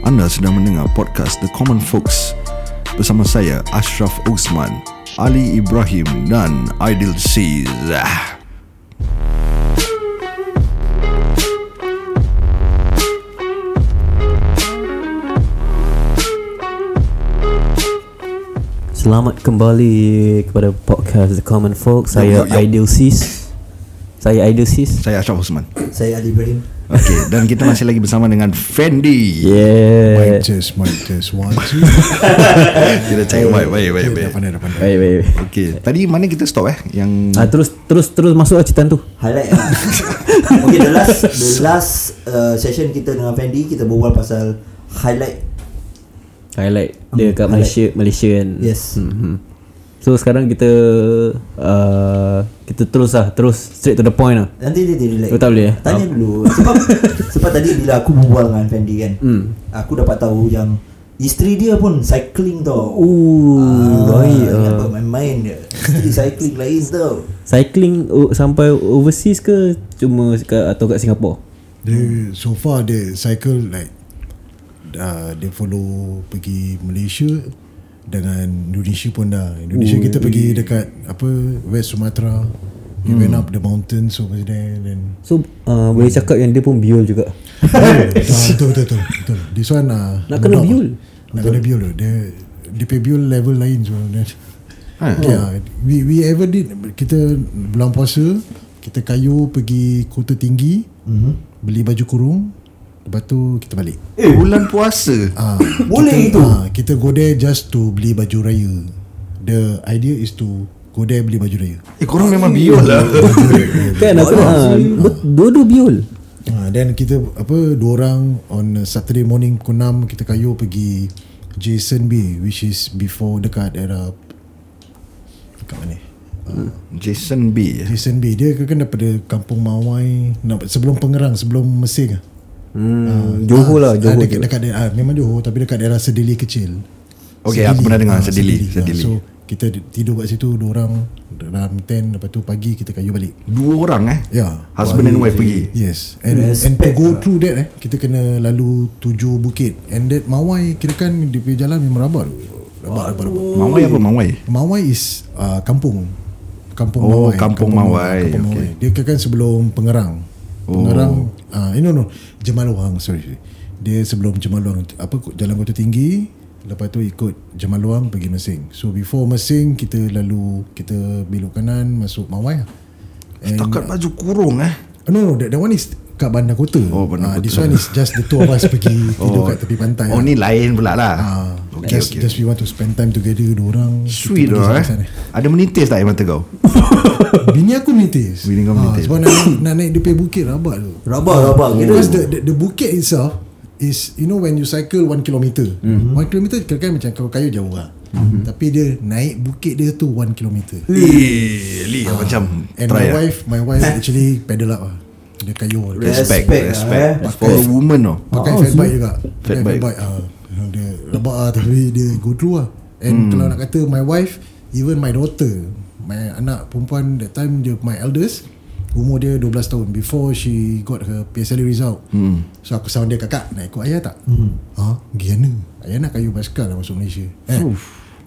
Anda sedang mendengar podcast The Common Folks bersama saya Ashraf Osman, Ali Ibrahim dan Aidil Seez. Selamat kembali kepada podcast The Common Folk. Saya yup, yup. Ideal Sis. Saya Ideal Sis. Saya Ashraf Osman. Saya Ali Ibrahim Okey, dan kita masih lagi bersama dengan Fendi. Yeah. Mic test, mic test One, two Kita cek baik, baik, baik, baik. Dah pandai, dah pandai Baik, baik. baik. Okey, tadi mana kita stop eh? Yang Ah, terus terus terus masuk lah cerita tu. Highlight lah Okay the last The last uh, session kita dengan Fendi Kita berbual pasal Highlight Highlight dia Hmm, kat highlight. Malaysia Malaysia kan. Yes. Hmm. So sekarang kita uh, kita terus lah terus straight to the point lah. Nanti dia, dia relax Oh, tak boleh, eh? Tanya dulu Sebab Sebab tadi bila aku berbual dengan Fendi kan Hmm. Aku dapat tahu yang Isteri dia pun cycling tau Ooh, baik. ingat ah. apa, main-main dia Isteri cycling lain tau Cycling oh, sampai overseas ke cuma kat, atau kat Singapore? Dia so far dia cycle like uh, Dia follow pergi Malaysia Dengan Indonesia pun dah Indonesia Oh, kita pergi dekat Apa West Sumatra We went up the mountains over there Then So uh, boleh cakap yang dia pun biol juga. ah, betul, betul, betul, betul. This one uh, Nak kena biol? Nak kena biol tu Dia Dia pay biol level lain so, then, Ha. Yeah, we we ever did kita bulan puasa kita kayu pergi kota tinggi mm-hmm. beli baju kurung lepas tu kita balik. Eh bulan puasa. Ah, Boleh kita, itu? Ah, kita go there just to beli baju raya. The idea is to go there beli baju raya. Eh, korang memang biol lah. Kan aku ha, bet- dua-dua biol. Ah, then kita apa dua orang on Saturday morning pukul 6 kita kayu pergi Jason B which is before dekat era dekat mana? Jason B. eh? Jason B dia kan daripada kampung Mawai nak sebelum Pengerang sebelum Mesir ah. Hmm, Johor lah, Johor. dekat, dekat daerah, ah, memang Johor tapi dekat daerah Sedili kecil. Okey, aku pernah dengar Ah, Sedili, Ah, Sedili. So kita tidur kat situ dua orang dalam tent lepas tu pagi kita kayu balik. Dua orang eh? Ya. Husband and wife pergi. Yes. And and to go through that eh kita kena lalu tujuh bukit. And that Mawai kira kan dia punya jalan memang rabak. Rabak rabak rabak. Mawai apa Mawai? Mawai is uh, kampung. Kampung Oh, Mawai. Kampung Mawai, Kampung okay. Mawai. Dia kan sebelum Pengerang. Oh. Pengerang ah uh, no no Jemal Wang sorry. sorry. Dia sebelum Jemal Wang apa jalan kota tinggi Lepas tu ikut Jemal Luang pergi Mesing So before Mesing Kita lalu Kita belok kanan Masuk Mawai lah And, Takat baju kurung eh? No no that, that one is Kat bandar kota Oh, bandar Ah, kota. This one is just The two of us pergi Tidur kat tepi pantai Oh, ni lain pula lah. ah, okay, just, okay. just we want to spend time together Dua orang Sweet lah eh. sana. Ada menitis tak air mata kau? Bini aku menitis Bini kau menitis. Sebab nak, naik- nak naik dia punya bukit Rabak tu Rabak rabak Kira Because the, the, the bukit itself Is You know when you cycle One kilometer mm-hmm. One kilometer Kira kan macam Kalau kayu jauh lah mm-hmm. Tapi dia Naik bukit dia tu One kilometer Eh, Li macam And try my lah. wife My wife actually Pedal up lah Dia kayu Respect, Respect respect. lah, eh. For a woman tau. Pakai Oh, fat bike juga Fat Pakai bike. fat bike ah. Dia rabak lah Tapi dia go through lah And Hmm. kalau nak kata My wife Even my daughter My anak perempuan That time dia My eldest Umur dia 12 tahun Before she got her PSLE result Hmm. So aku sound dia Kakak nak ikut ayah tak? Hmm. Ha? Gimana? Ayah nak kayu basikal lah Masuk Malaysia eh?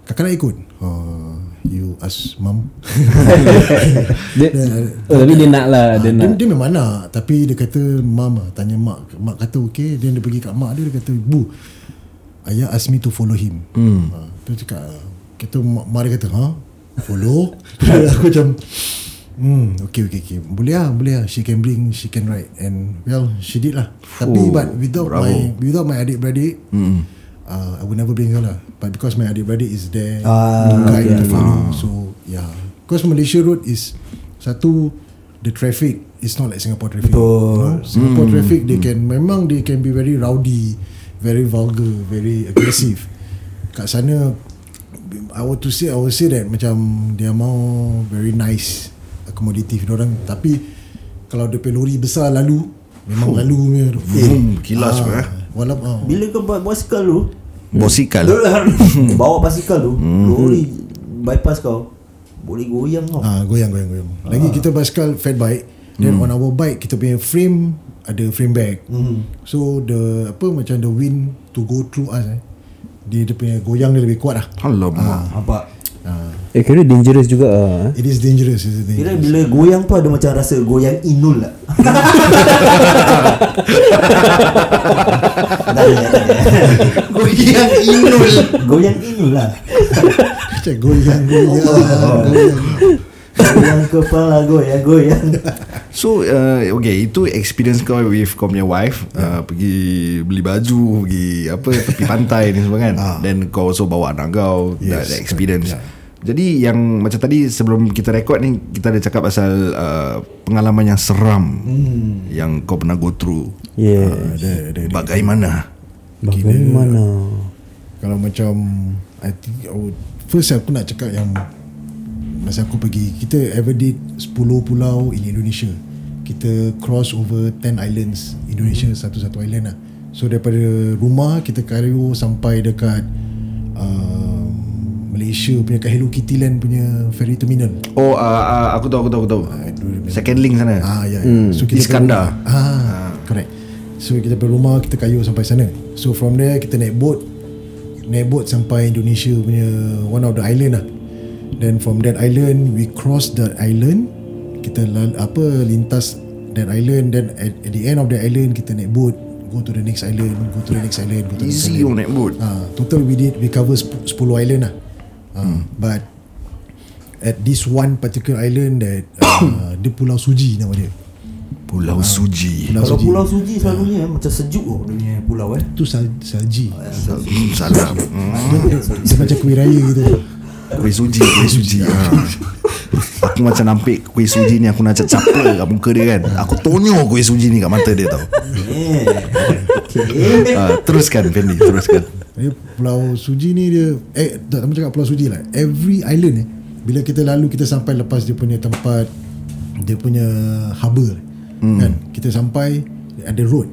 Kakak nak ikut? Uh, you ask mum Dia, oh, tapi dia nak lah, dia dia, nak. dia memang nak Tapi dia kata Mam lah Tanya mak Mak kata okay Then dia pergi kat mak dia Dia kata Bu Ayah ask me to follow him hmm. ha, Tu cakap Kita mak, mak dia kata Ha Follow Aku macam Hmm, okay, okay, okay. Boleh lah, boleh lah. She can bring, she can ride. And well, she did lah. Tapi Oh, but without bravo. my without my adik-beradik, Hmm. Uh, I would never bring her lah. But because my adik-beradik is there Ah, to guide okay. to follow. So yeah, because Malaysia road is satu the traffic is not like Singapore traffic. Betul. You know? Singapore traffic they can memang they can be very rowdy, very vulgar, very aggressive. Kat sana I would to say I would say that macam are more very nice accommodative orang tapi kalau dia lori besar lalu memang lalu punya Vroom, kilas apa, eh? Walaupun ah, Bila kau buat basikal tu Bosikal. Bawa basikal tu Lori Bypass kau Boleh goyang kau Ah, goyang goyang goyang. Lagi kita basikal fat bike. Then on our bike kita punya frame ada frame bag. Mm. So the apa macam the wind to go through us eh. Dia, dia punya goyang dia lebih kuat lah. Alamak. Nampak Eh kira dangerous juga ah. eh. It is dangerous. It is dangerous. Kira bila goyang tu ada macam rasa goyang inul lah goyang inul. Goyang inul lah Macam goyang goyang. Oh. goyang. Goyang kepala goyang goyang So uh, okay Itu experience kau with Kau punya wife uh, Pergi Beli baju Pergi Apa Tepi pantai ni semua kan Ah. Then kau also bawa anak kau Yes, That, that experience correct, Jadi yang Macam tadi Sebelum kita record ni Kita ada cakap pasal uh, Pengalaman yang seram hmm. Yang kau pernah go through Yeah. Ada ada. ada. Bagaimana Bagaimana? Kalau macam I think I would, First aku nak cakap yang Masa aku pergi Kita ever did 10 pulau in Indonesia Kita cross over 10 islands Indonesia Hmm. satu-satu island lah So daripada rumah Kita karyo sampai dekat uh, Malaysia punya kat Hello Kitty Land punya ferry terminal Oh uh, uh, Aku tahu aku tahu aku tahu Second link sana Ah ya. Hmm. So Iskandar. pergi- Ah, correct. So kita pergi rumah kita kayu sampai sana. So from there kita naik boat. Naik boat sampai Indonesia punya one of the island lah. Then from that island we cross that island. Kita lal, apa lintas that island then at, at the end of the island kita naik boat go to the next island, go to the next island, go to the next Easy island. on naik boat Ah, total we did we cover sp- 10 island lah. Ah, Hmm. but at this one particular island that uh, dia Pulau Suji nama dia. Pulau Suji Pulau Kalau Suji. pulau suji selalunya Macam sejuk oh Dia punya pulau eh Tu sal, salji. Hmm, Salah hmm. Dia macam kuih raya gitu. Kuih suji Kuih suji ha. Aku macam nampak Kuih suji ni Aku nak cap-cap kat muka dia kan Aku tonyo kuih suji ni kat mata dia tau Yeah Okay ha, Teruskan Fendi Teruskan Dia Pulau Suji ni dia eh tak tak cakap Pulau Suji lah. Every island eh bila kita lalu kita sampai lepas dia punya tempat dia punya harbour hmm. kan? Kita sampai ada road.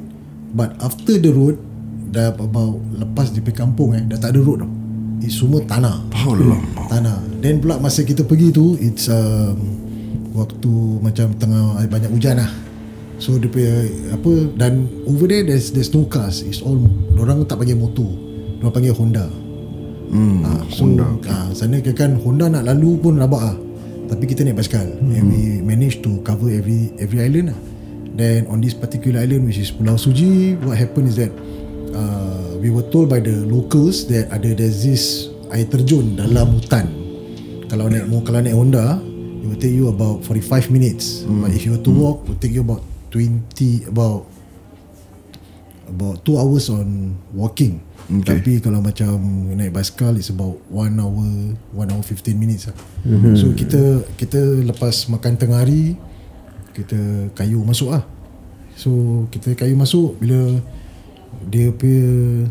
But after the road dah about lepas di kampung eh dah tak ada road tau. It's semua tanah. Alamak. tanah. Then pula masa kita pergi tu it's um, waktu macam tengah banyak hujan lah. So dia punya apa dan over there there's there's no cars. It's all orang tak panggil motor orang panggil Honda hmm, Ah, so, Honda ah, sana kira kan Honda nak lalu pun rabak ah. Tapi kita naik basikal hmm. and we managed to cover every every island lah. Then on this particular island which is Pulau Suji, what happened is that uh, we were told by the locals that ada there's this air terjun dalam hutan. Kalau naik kalau naik Honda, it will take you about 45 minutes. Hmm. But if you were to walk, it will take you about 20 about about 2 hours on walking. Okay. Tapi kalau macam naik basikal it's about 1 hour 1 hour 15 minutes lah. Mm-hmm. So kita kita lepas makan tengah hari kita kayu masuk lah. So kita kayu masuk bila dia punya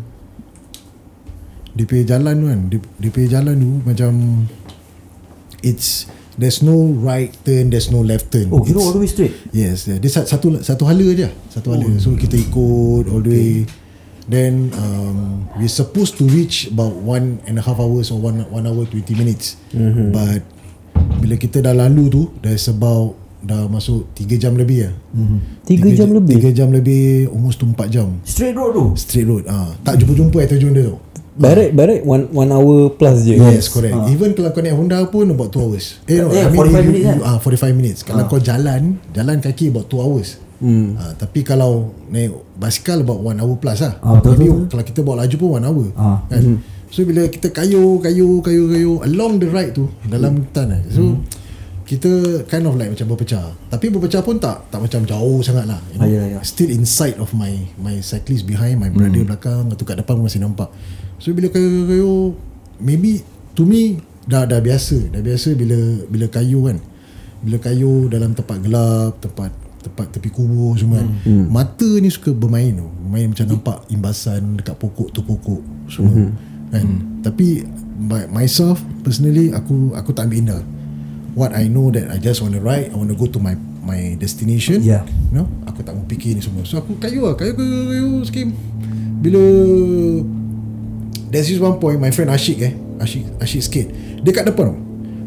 dia punya jalan tu kan dia, dia punya jalan tu macam it's there's no right turn there's no left turn Oh kira It's- all the way straight Yes, yeah. dia sa- satu satu hala je, satu hala. So kita ikut all the way. Then um, we supposed to reach about one and a half hours or one one hour 20 minutes. Mm-hmm. But bila kita dah lalu tu, there's about dah masuk 3 jam lebih lah. Mm-hmm. Tiga jam lebih? 3 jam lebih, almost to 4 jam. Straight road tu Straight road. Ah, tak jumpa-jumpa air terjun dia tu. Direct direct one one hour plus je. Yes, correct. Even kalau kau naik Honda pun about 2 hours. Eh, no, Eh, I mean 45 you, minutes you, kan? ah 45 minutes. Kalau kau jalan, jalan kaki about 2 hours. Hmm. Ah, tapi kalau naik basikal about 1 hour plus lah. Ah, betul, Maybe betul, kalau kita bawa laju pun 1 hour. Ah. Kan? So bila kita kayu, kayu, kayu, kayu along the ride tu dalam hutan lah. So kita kind of like macam berpecah. Tapi berpecah pun tak tak macam jauh sangat lah. You know? Ah, ya, ya. Still inside of my my cyclist behind, my brother belakang atau kat depan pun masih nampak. So bila kayu-kayu maybe to me dah dah biasa, dah biasa bila bila kayu kan. Bila kayu dalam tempat gelap, tempat tempat tepi kubur semua kan. Hmm. Mata ni suka bermain tu. Bermain macam nampak imbasan dekat pokok tu pokok semua. Hmm. Kan? Tapi by myself personally aku aku tak ambil indah. What I know that I just want to ride, I want to go to my my destination. Yeah. You know, aku tak mau fikir ni semua. So aku kayu lah, kayu kayu kayu skim. Bila There's this one point My friend Ashik eh Ashik, Ashik skate Dia kat depan tau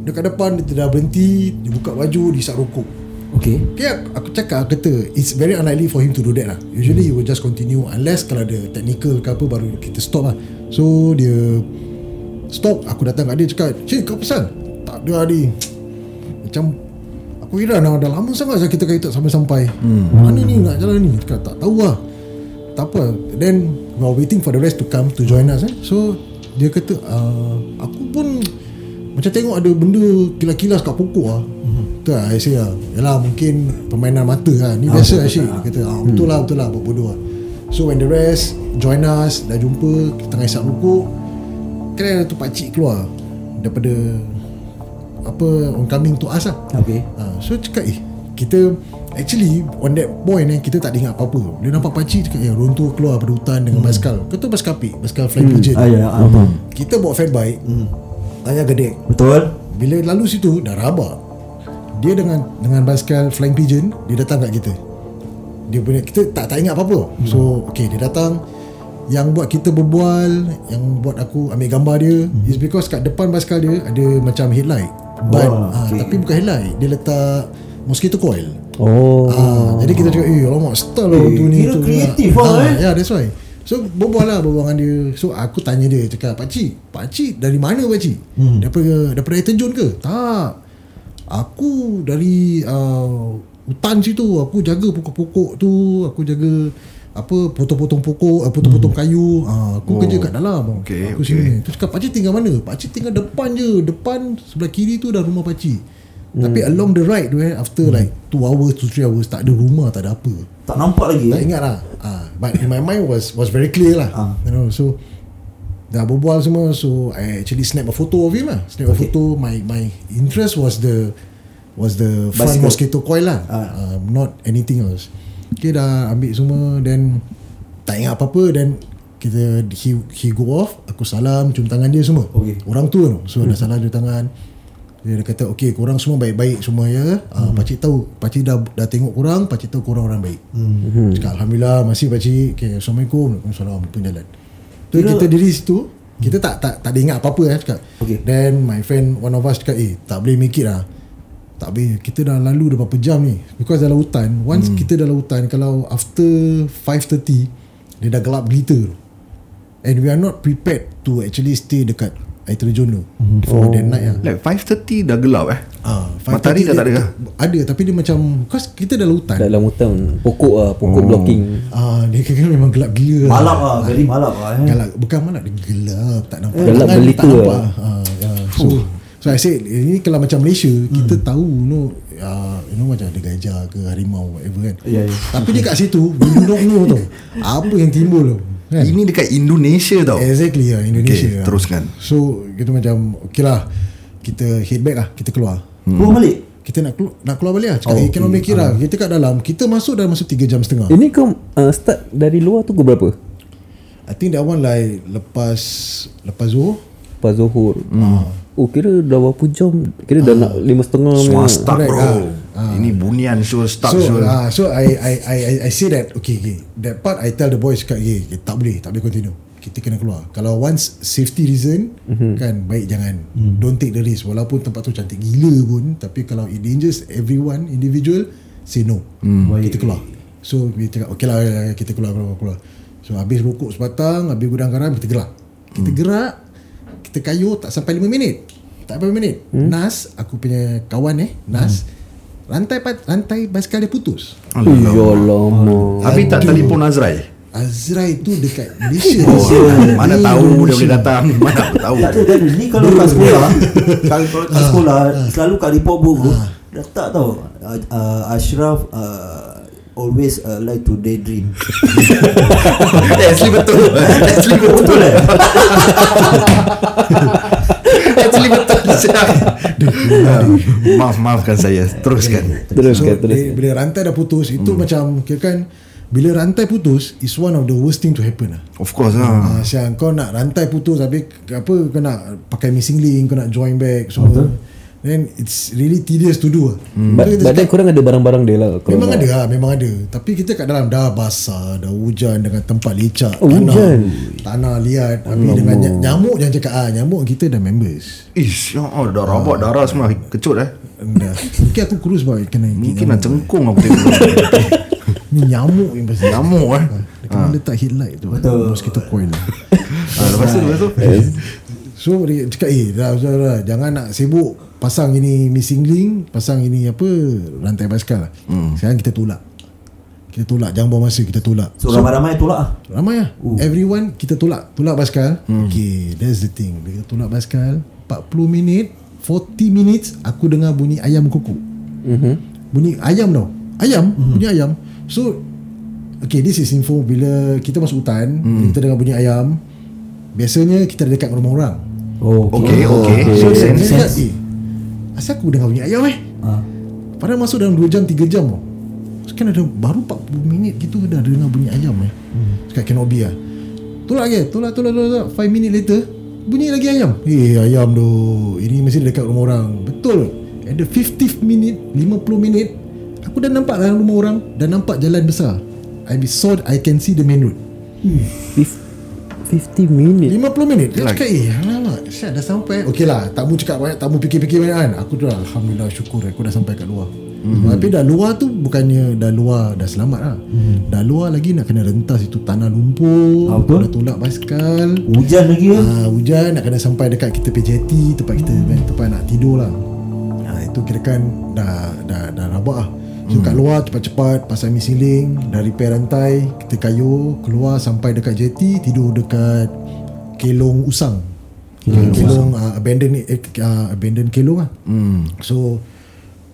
Dia kat depan Dia dah berhenti Dia buka baju Dia isap rokok Okay. Okay aku, aku cakap aku kata It's very unlikely for him to do that lah. Usually he will just continue Unless kalau ada technical ke apa Baru kita stop lah. So dia Stop. Aku datang kat dia cakap Cik kau pesan? Tak ada Adi. Macam Aku kira dah, dah lama sangat kita kaitan sampai-sampai. Hmm. Mana ni nak jalan ni? Cakap tak tahu lah. Tak apa. Then We are waiting for the rest to come To join us eh. So Dia kata uh, Aku pun Macam tengok ada benda Kilas-kilas kat pokok lah hmm. Tu lah I say lah Yalah mungkin Permainan mata lah. Ni biasa lah Syed Dia kata ah, Betul lah betul lah Buat bodoh lah. So when the rest Join us Dah jumpa Kita tengah isap rokok Kira tu pakcik keluar Daripada Apa Oncoming to us lah. Okay. Ha, So cakap eh Kita Actually On that point eh Kita tak ada ingat apa-apa. Dia nampak pakcik cakap Eh orang tu keluar pada hutan Dengan basikal. Kau tahu basikal pik Basikal flying pigeon. Ah, ya, ah, faham. Kita bawa fat bike Ayah gedek. Betul? Bila lalu situ Dah rabak Dia dengan Dengan basikal flying pigeon Dia datang kat kita. Dia punya Kita tak tak ingat apa-apa. So okay dia datang. Yang buat kita berbual Yang buat aku ambil gambar dia Is because kat depan basikal dia Ada macam headlight. But Wah, ah, okay. Tapi bukan headlight Dia letak Mosquito coil. Oh. Ah, jadi kita cakap Eh alamak style lah Eh, tu ni kira tu. kreatif Ah, lah, eh. Ya that's why. So berbual lah berbual dengan dia. So aku tanya dia Cakap Pakcik Pakcik dari mana pakcik hmm. Daripada Daripada Air Terjun ke? Tak Aku dari uh, Hutan situ Aku jaga pokok-pokok tu Aku jaga apa potong-potong pokok uh, potong-potong kayu. Uh, aku Oh. kerja kat dalam. Okay, aku okay. sini. Tu cakap pakcik tinggal mana? Pakcik tinggal depan je. Depan sebelah kiri tu dah rumah pakcik. Tapi along the right tu eh after like 2 hours to 3 hours tak ada rumah tak ada apa. Tak nampak lagi tak eh? ingat lah. Ah, But in my mind was was very clear lah. Ah. You know so Dah berbual semua So I actually snap a photo of him lah Snap a Okay. photo My my interest was the Was the front Bicycle. mosquito coil lah Ah. uh, Not anything else Okay dah ambil semua Then Tak ingat apa-apa Then kita he, he go off Aku salam Cium tangan dia semua Okay. Orang tu tu So dah salam cium tangan dia dah kata Okay korang semua baik-baik semua ya hmm. uh, Pakcik tahu Pakcik dah, dah tengok korang Pakcik tahu korang orang baik hmm. Cakap Alhamdulillah Masih pakcik okay, Assalamualaikum Waalaikumsalam Pun jalan Tu Kira- kita diri situ Kita tak tak tak ada ingat apa-apa eh, cakap. Okay. Then my friend One of us cakap Eh tak boleh make it lah Tak boleh Kita dah lalu dah berapa jam ni Because dalam hutan Once hmm. kita dalam hutan Kalau after 5.30 Dia dah gelap gelita tu And we are not prepared To actually stay dekat Air terjun tu For that night lah. Like 5.30 dah gelap eh? Ah, Matahari dah tak ada kah? Ada tapi dia macam Cause kita dalam hutan. Dalam hutan Pokok lah Pokok oh. blocking. Ah, Dia kira memang gelap gila Malap lah Very malap lah eh? Gelap. Bukan malam Dia gelap. Tak nampak. Gelap Tangan belita tak nampak. Lah. ah, ya. So So I said Ini kalau macam Malaysia Kita tahu You know uh, You know macam ada gajah ke Harimau whatever kan. Ya, ya. Tapi dia kat situ We do not know tau Apa yang timbul tu kan? Ini dekat Indonesia tau. Exactly lah Indonesia Okay, lah. teruskan. So kita macam Okay lah Kita head back lah Kita keluar. Keluar balik? Kita nak keluar, nak keluar balik lah. Cakap oh, eh, cannot make it lah. Kita kat dalam Kita masuk dalam masa 3 jam setengah. Ini kau uh, start dari luar tu ke berapa? I think that one like Lepas Lepas Zuhur. Lepas Zohor hmm. Oh kira dah berapa jam? Kira dah nak lima setengah punya. Swasta bro ah. Ini bunian so start So so, uh, so I, I I I I say that okay, okay that part I tell the boys kat okay, okay, tak boleh tak boleh continue kita kena keluar kalau once safety reason mm-hmm. kan baik jangan mm. don't take the risk walaupun tempat tu cantik gila pun tapi kalau it dangers everyone individual say no mm. kita keluar so kita cakap okay lah kita keluar keluar keluar so habis rokok sebatang habis gudang garam kita gerak kita mm. gerak kita kayu tak sampai 5 minit tak sampai 5 minit mm. Nas aku punya kawan eh Nas mm. Rantai rantai basikal dia putus. Ya Allah Habis tak telefon Azrai? Azrai tu dekat Malaysia. Oh, Mana tahu dia boleh datang. Mana aku tahu. Tak ada kan Ni kalau kat sekolah Kalau kat sekolah Selalu kat report book tu Dah tak tau uh, uh, Ashraf uh, Always uh, like to daydream. Actually betul. Actually betul Betul eh Actually betul Ah, Maaf maafkan saya. Teruskan. Teruskan so, terus dia, bila rantai dah putus itu macam kira kan? Bila rantai putus is one of the worst thing to happen lah. Of course lah Ah, siang kau nak rantai putus habis apa kau nak pakai missing link kau nak join back semua. Then it's really tedious to do lah. Hmm. But, but then korang ada barang-barang dia lah Memang nak. ada lah Memang ada Tapi kita kat dalam Dah basah Dah hujan Dengan tempat lecak Oh, tanah, hujan. Tanah liat Habis dengan ny- nyamuk Jangan cakap ah, Nyamuk kita dah members Ish, ya Allah, dah rabak darah semua kecut eh. dah. Mungkin aku kurus sebab Kena Mungkin nak cengkung aku tengok. Ni nyamuk yang pasti Nyamuk eh. Dia kena letak headlight tu Betul. Mosquito coil Ah, lepas tu, lepas tu. So dia cakap Eh dah, dah, dah, Jangan nak sibuk Pasang ini missing link Pasang ini apa Rantai basikal hmm. Sekarang kita tolak Kita tolak Jangan buang masa Kita tolak So ramai-ramai tolak ah. Ramai lah uh. Everyone Kita tolak Tolak basikal hmm. Okay That's the thing Kita tolak basikal 40 minit 40 minutes Aku dengar bunyi ayam kuku Mhm. Bunyi ayam tau Ayam mm-hmm. Bunyi ayam So Okay this is info Bila kita masuk hutan mm. Kita dengar bunyi ayam Biasanya kita dekat rumah orang Oh, Okay, okay. So Make dia sense. dia cakap Eh Asal aku dengar bunyi ayam eh? Ah. Padahal masuk dalam 2 jam 3 jam. Tau so, Kan ada baru 40 minit gitu Dah dengar bunyi ayam eh. Hmm. Cakap cannot be lah Tolak lagi Tolak tolak tolak, tolak. 5 minit later Bunyi lagi ayam. Eh ayam tu Ini mesti dekat rumah orang. Betul. At the 50th minute 50 minit Aku dah nampak dalam rumah orang Dah nampak jalan besar. I saw I can see the main road. Fif- 50 minit 50 minit Dia cakap eh Alamak Syed dah sampai Okey lah Tak mu cakap banyak Tak mu fikir-fikir banyak kan Aku tu Alhamdulillah syukur Aku dah sampai kat luar mm-hmm. Tapi dah luar tu Bukannya dah luar Dah selamat lah mm. Dah luar lagi Nak kena rentas itu Tanah lumpur betul. Dah tolak basikal Hujan lagi ah. Ah, hujan nak kena sampai dekat kita jetty tempat kita tempat nak tidur lah. Ha, itu kira kan dah dah dah rabak lah. So kat luar cepat-cepat pasang missing link, dah repair rantai, kita kayu keluar sampai dekat jetty tidur dekat kelong usang. Kelong, kelong uh, abandon eh, uh, abandon kelong lah. Hmm. So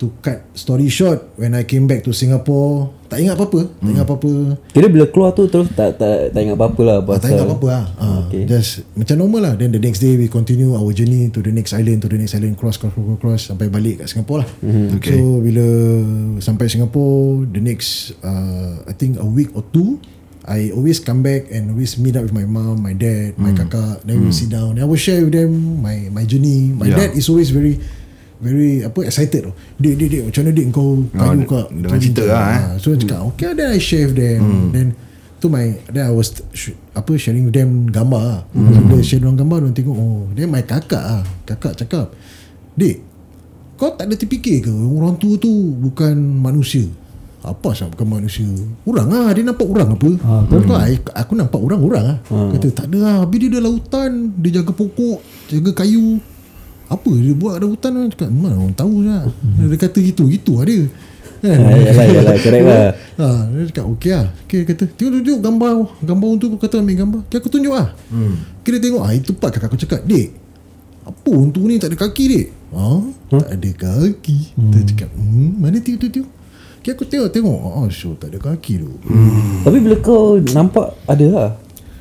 to cut story short when I came back to Singapore tak ingat apa-apa, tak ingat apa-apa. Kira bila keluar tu Terus tak tak, tak ingat apa-apa lah Ah, tak ingat apa-apa lah ah, okay. Just macam normal lah Then the next day We continue our journey To the next island To the next island Cross, cross, cross, cross Sampai balik kat Singapore lah mm-hmm. Okay. So bila Sampai Singapore The next uh, I think a week or two I always come back And always meet up with my mom My dad My kakak Then we sit down Then I will share with them My my journey My Yeah. dad is always very Very apa excited tau Dik dik dik Macam mana dik kau Kayu dia- kat dengan cerita lah, eh. Ah, So dia cakap Okay then I share with them. Then tu my Then I was sh- Apa sharing with them Gambar lah. Hmm. Bila share dengan gambar Diorang tengok Oh Then my kakak lah. Kakak cakap Dik Kau tak ada terfikir ke Orang tua tu Bukan manusia? Apa sah bukan manusia? Orang lah Dia nampak orang apa. Ha, betul. Aku, aku nampak orang-orang lah. Kata tak ada lah Habis dia dalam hutan Dia jaga pokok Jaga kayu Apa dia buat? Dalam hutan lah Cakap mana orang tahu lah. Dia kata gitu Gitu lah dia kan? Ah, Yalah yalah Correct lah. Ha, dia cakap okey lah. Okay kata Tengok tunjuk gambar. Gambar untuk aku kata ambil gambar. Okay aku tunjuk lah. Hmm. Kira tengok ah, Itu part kakak aku cakap Dek. Apa untuk ni? Tak ada kaki dek. Ha? Tak ada kaki. Hmm. Dia cakap hmm, Mana tengok tengok tengok. Okay aku tengok tengok. Oh sure tak ada kaki tu. Hmm. Tapi bila kau nampak Ada lah.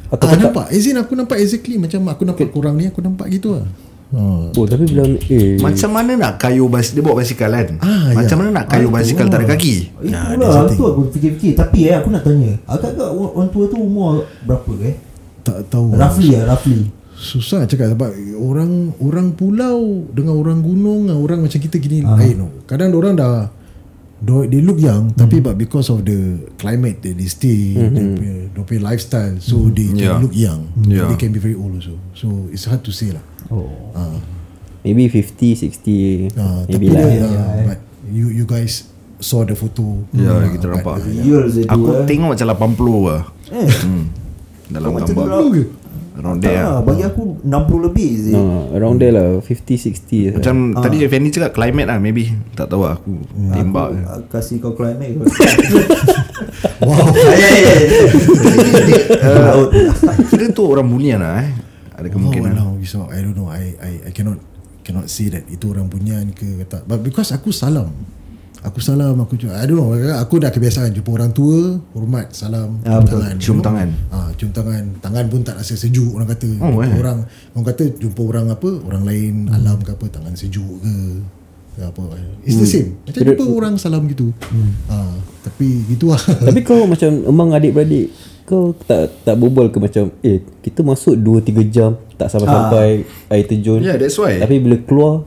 Atau Ah, nampak. As in aku nampak exactly Macam aku nampak korang ni Aku nampak gitu lah ha. Oh tapi bila Eh. Macam mana nak kayu basikal Dia bawa basikal kan? Ah, Macam ya. mana nak kayu basikal tak ada kaki? Itulah tu aku fikir-fikir. Tapi eh aku nak tanya Agak-agak orang tua tu umur berapa eh? Tak tahu. Roughly lah roughly Susah cakap sebab orang orang pulau dengan orang gunung dengan orang macam kita gini lain tau. Kadang orang dah they look young mm. tapi but because of the climate that they stay mm-hmm. punya- punya lifestyle so mm. they can Yeah. look young Yeah. they can be very old also so it's hard to say lah Oh uh, Maybe 50 60 uh, Maybe lah dia, uh, but you you guys saw the photo Ya Ah, kita but- nampak Real je tu Aku eh. tengok macam 80 lah Eh hmm. Dalam macam gambar tu lah. ke? Around Tak there lah. lah Bagi aku 60 lebih je no, Around there lah 50 60 Macam tadi Fendi cakap climate lah maybe. Tak tahu lah aku Tembak je. Aku kasih kau climate kau wow. Ya ya ya Laut. Kira tu orang bunian lah eh. Ada kemungkinan. Oh, no, so I don't know. I I I cannot cannot say that itu orang bunyan ke kata. But because aku salam. Aku salam aku cakap, I don't know aku dah kebiasaan jumpa orang tua hormat salam Ah, betul. tangan Cium you know. tangan. ah cium tangan. Tangan pun tak rasa sejuk orang kata. Oh, jumpa eh. orang orang kata jumpa orang apa orang lain alam ke apa tangan sejuk ke ke apa. It's the same. Macam jumpa orang salam gitu. Ah tapi gitu lah. Tapi kau macam Emang adik-beradik Kau tak tak berbual ke macam Eh kita masuk 2-3 jam Tak sampai-sampai Air terjun. Yeah, that's why. Tapi bila keluar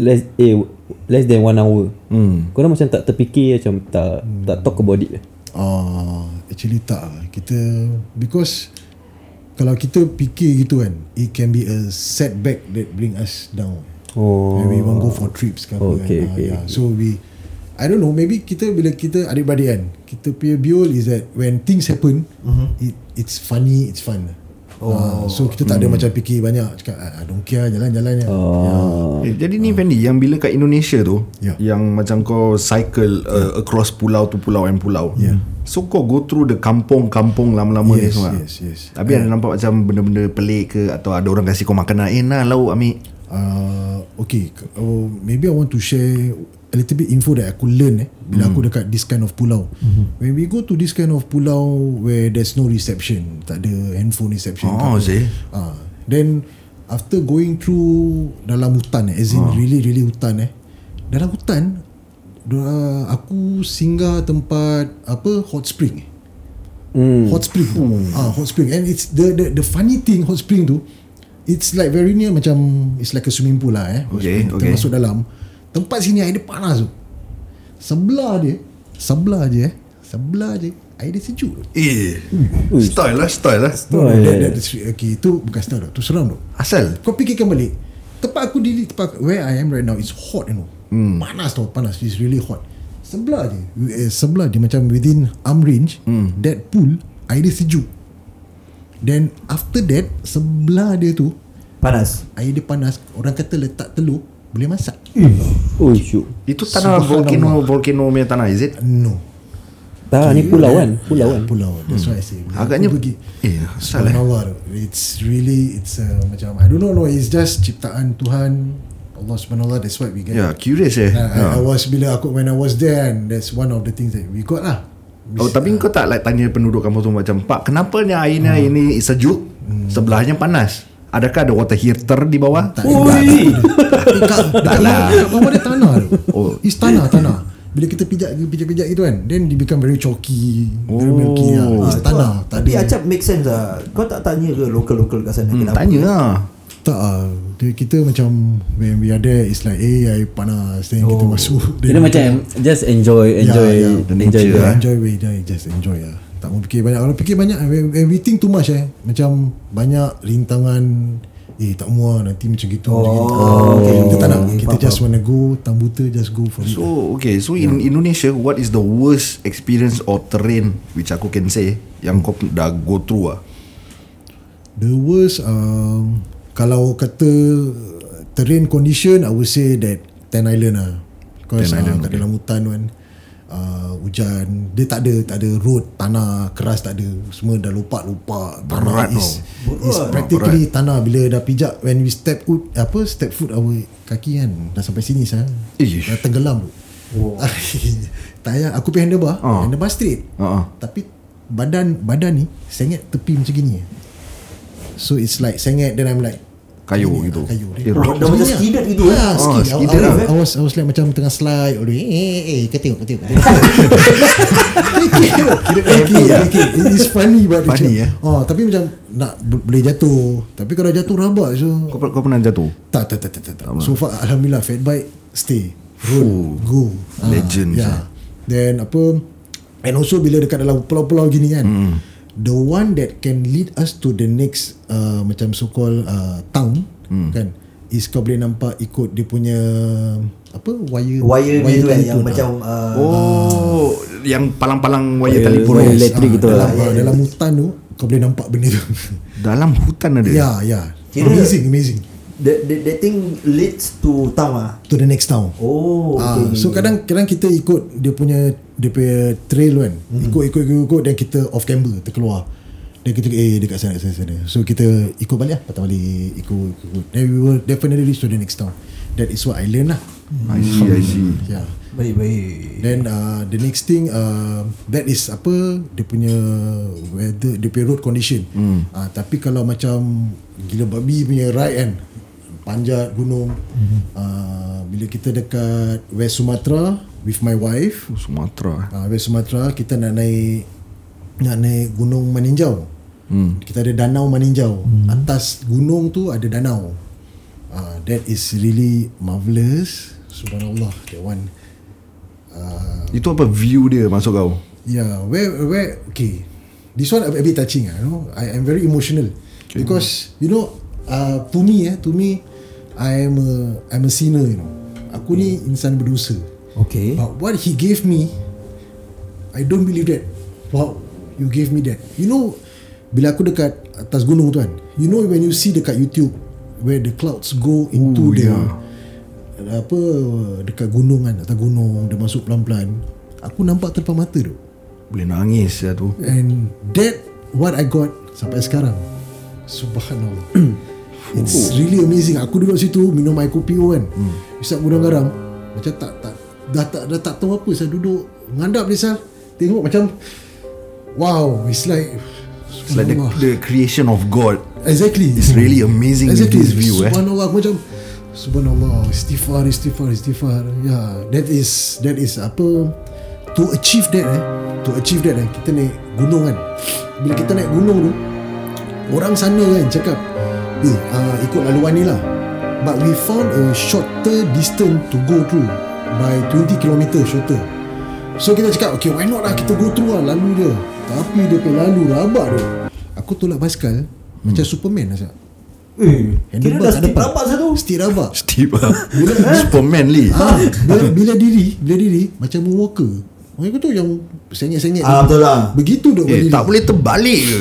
less eh less than one hour. Hmm. Korang macam tak terfikir macam tak tak talk about it. Ah, actually tak lah. Kita because kalau kita fikir gitu kan, it can be a setback that bring us down. Oh. When we want go for trips ke apa Okay, kan. Ah, okay, yeah. So we I don't know maybe kita bila kita adik-beradik kan kita punya biol is that when things happen mm-hmm. it, it's funny it's fun oh. so kita tak ada macam fikir banyak cakap "Ah, I don't care jalan-jalan je Oh. Eh, jadi ni Fendi yang bila kat Indonesia tu Ya. yang macam kau cycle uh, across pulau tu pulau and pulau. Ya. So kau go through the kampung-kampung lama-lama ni Yes, semua. yes, yes. Tapi ada nampak macam benda-benda pelik ke atau ada orang kasih kau makanan eh nah lauk ambil. uh, okay uh, maybe I want to share a little bit info that aku learn eh bila aku dekat this kind of pulau when we go to this kind of pulau where there's no reception tak ada handphone reception Oh, see. Ah, then after going through dalam hutan eh, as in really really hutan eh dalam hutan uh, aku singgah tempat apa hot spring eh. Hmm. hot spring ah hot spring and it's the the the funny thing hot spring tu it's like very near macam it's like a swimming pool lah eh hot Okay, spring. Okay. masuk dalam tempat sini air dia panas tu sebelah dia sebelah je eh sebelah je air dia sejuk tu Eh. Style lah, style lah. Oh, that, yeah. that, that's, okay, itu bukan style tu, tu seram tu. Asal. Kau fikirkan balik Tempat aku di tempat Where I am right now It's hot you know hmm. Panas tau Panas It's really hot Sebelah je eh, Sebelah dia macam Within arm range hmm. That pool Air dia sejuk Then after that Sebelah dia tu Panas. Air dia panas Orang kata letak telur Boleh masak Oh syuk. Itu tanah volcano volcano punya tanah is it? No Tak ni pulau kan? Pulau kan? Pulau That's why I say Bila Agaknya aku pergi eh asal eh. It's really It's uh, macam I don't know no It's just ciptaan Tuhan Allah subhanallah That's what we get Ya, curious eh. Uh, I, Ya. I was bila aku when I was there and that's one of the things that we got lah. Oh, tapi kau tak like tanya penduduk kampung tu macam Pak kenapa ni airnya Hmm. ini sejuk Sebelahnya panas Adakah ada water heater di bawah? Tak Oi. Dekat tak lah. Dekat bawah dia tanah tu. Oh. It's tanah tanah. Bila kita pijak pijak-pijak gitu kan, then dia become very chalky, very Oh. milky lah. It's Ah, tanah. lah. Tapi ada- acap make sense lah. Kau tak tanya ke local-local kat sana Hmm, kenapa? tanya lah tak ah. Dia- Kita macam when we are there, it's like eh air panas, then kita masuk. Dia Then macam just enjoy enjoy Ya, ya. The enjoy nature lah. enjoy we die, just enjoy lah. Tak mau fikir banyak. Kalau fikir banyak, think too much eh, macam banyak rintangan. Eh tak muah nanti macam gitu oh, macam gitu. okay, kita tak nak okay, kita faham, just wanna go tang buta just go for it So okay So in Indonesia What is the worst experience Or terrain Which aku can say Yang kau dah go through lah the worst um, kalau kata terrain condition I would say that Ten Island lah because Ten Island, uh, kat okay. dalam hutan kan uh, hujan dia tak ada tak ada road tanah keras tak ada. Semua dah lopak-lopak Berat tanah is, tau. is practically tanah. Bila dah pijak when we step foot apa step foot our kaki kan dah sampai sini sah. Dah tenggelam tu. Oh. tak payah aku pergi handlebar. Ah. handlebar straight. Ah. tapi badan badan ni sengit tepi macam gini. So it's like sengit then I'm like Kayu gini, gitu. ah, kayu rock. Dah macam skidded gitu eh. Ah. Oh, I, skidded I, lah. I, was, I was like macam tengah slide oh, eh, eh, eh, kau tengok, kau tengok. Okay. It's funny but Funny, eh? Oh, tapi macam nak boleh jatuh. Tapi kalau jatuh rabak so Kau, kau pernah jatuh tak tak tak tak tak. tak. So far alhamdulillah fat bike stay. Roll, go. Ah, Legend, yeah. Then apa and also bila dekat dalam pulau-pulau gini kan. Hmm. The one that can lead us to the next uh, macam so called uh, town Hmm. kan is kau boleh nampak ikut dia punya apa wire Wire gitu kan yang telephone, macam uh, Oh Yang palang-palang Wire Wire- telefon wire elektrik Ah, gitu dalam, lah. ah, dalam hutan tu kau boleh nampak benda tu. Dalam hutan ada ya ya. Amazing amazing. That, that, that thing leads to town ah. To the next town. Oh, Ah, okay. so kadang kadang kita ikut dia punya dia punya trail kan. Hmm. Ikut ikut ikut, ikut dan kita off camber terkeluar. Dan kita eh dekat sana dekat sana, sana. So kita ikut balik lah, patah balik ikut, ikut ikut. Then we will definitely reach to the next town. That is what I learn lah. I see I see Yeah. baik baik. Then uh, the next thing uh, that is apa dia punya weather dia punya road condition. Hmm. Uh, tapi kalau macam gila babi punya ride kan panjat gunung hmm. uh, bila kita dekat West Sumatra with my wife Oh, Sumatera uh, West Sumatra kita nak naik nak naik gunung Maninjau. Hmm. Kita ada danau Maninjau. Hmm. Atas gunung tu ada danau. uh, that is really marvelous subhanallah that one uh, Itu apa view dia masuk kau Yeah, where where okay. This one a, bit touching, you know. I am very emotional okay. because you know, uh, to me, eh, to me, I am a I'm a sinner, you know. Aku ni insan berdosa. Okay. But what he gave me, I don't believe that. Wow, you gave me that. You know, bila aku dekat atas gunung tu kan, you know when you see dekat YouTube where the clouds go into Ooh, the yeah. apa dekat gunung kan, atas gunung dia masuk pelan-pelan. Aku nampak terpam mata tu. Boleh nangis ya tu And that what I got sampai sekarang. Subhanallah. It's really amazing. Aku duduk situ minum air kopi kan. Hmm. Isap gudang garam. Macam tak tak dah tak dah tak tahu apa saya duduk ngandap dia sal. Tengok macam wow, it's like It's like the, the creation of God Exactly. It's really amazing with exactly. this view eh Subhanallah aku macam Subhanallah istighfar istighfar istighfar. Yeah, that is that is apa to achieve that eh. To achieve that eh kita naik gunung kan. Bila kita naik gunung tu orang sana kan cakap eh uh, ikut laluan ni lah. But we found a shorter distance to go through by 20 km shorter. So kita cakap okay why not lah kita go through lah lalu dia. Tapi dia pergi lalu rabak tu. Aku tolak basikal hmm. macam Superman lah. Eh, kira dah stick depan. rapat satu. Stick rabak. Steve Superman li Ah, bila, bila diri, bila diri macam Moonwalker. Orang kata yang sengit-sengit Ah, tu. betul lah. Begitu duk Eh berdiri. tak boleh terbalik ke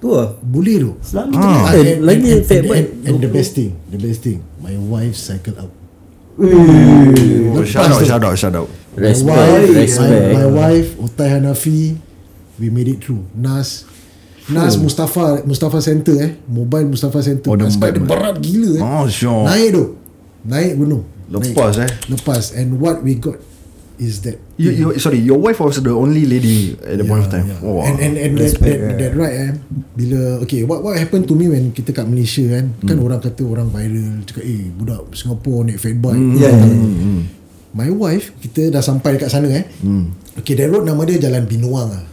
Tu lah Boleh tu. Selalu Ah. kita Ah, Eh, lagi and, fat and, and, and the best thing, the best thing, my wife cycle oh, Shout out shout out shout out My Respect wife, Respect my, my wife, Utai Hanafi, we made it through. Nas, Nas Mustafa, Mustafa Center eh, Mobile Mustafa Center. Oh, Basikal dia berat gila eh. Oh, sure. Naik tu, naik gunung. Lepas, naik. eh. Lepas, and what we got is that you, you, Sorry Your wife was the only lady At the point of time yeah. oh, And and and that, Respect, that, that right eh bila okay what what happened to me when kita kat Malaysia kan kan Hmm. orang kata orang viral cakap eh budak Singapore naik fat bike. Hmm. Ya, ya, ya. My wife kita dah sampai dekat sana eh. Hmm. Okay that road nama dia Jalan Binuang ah.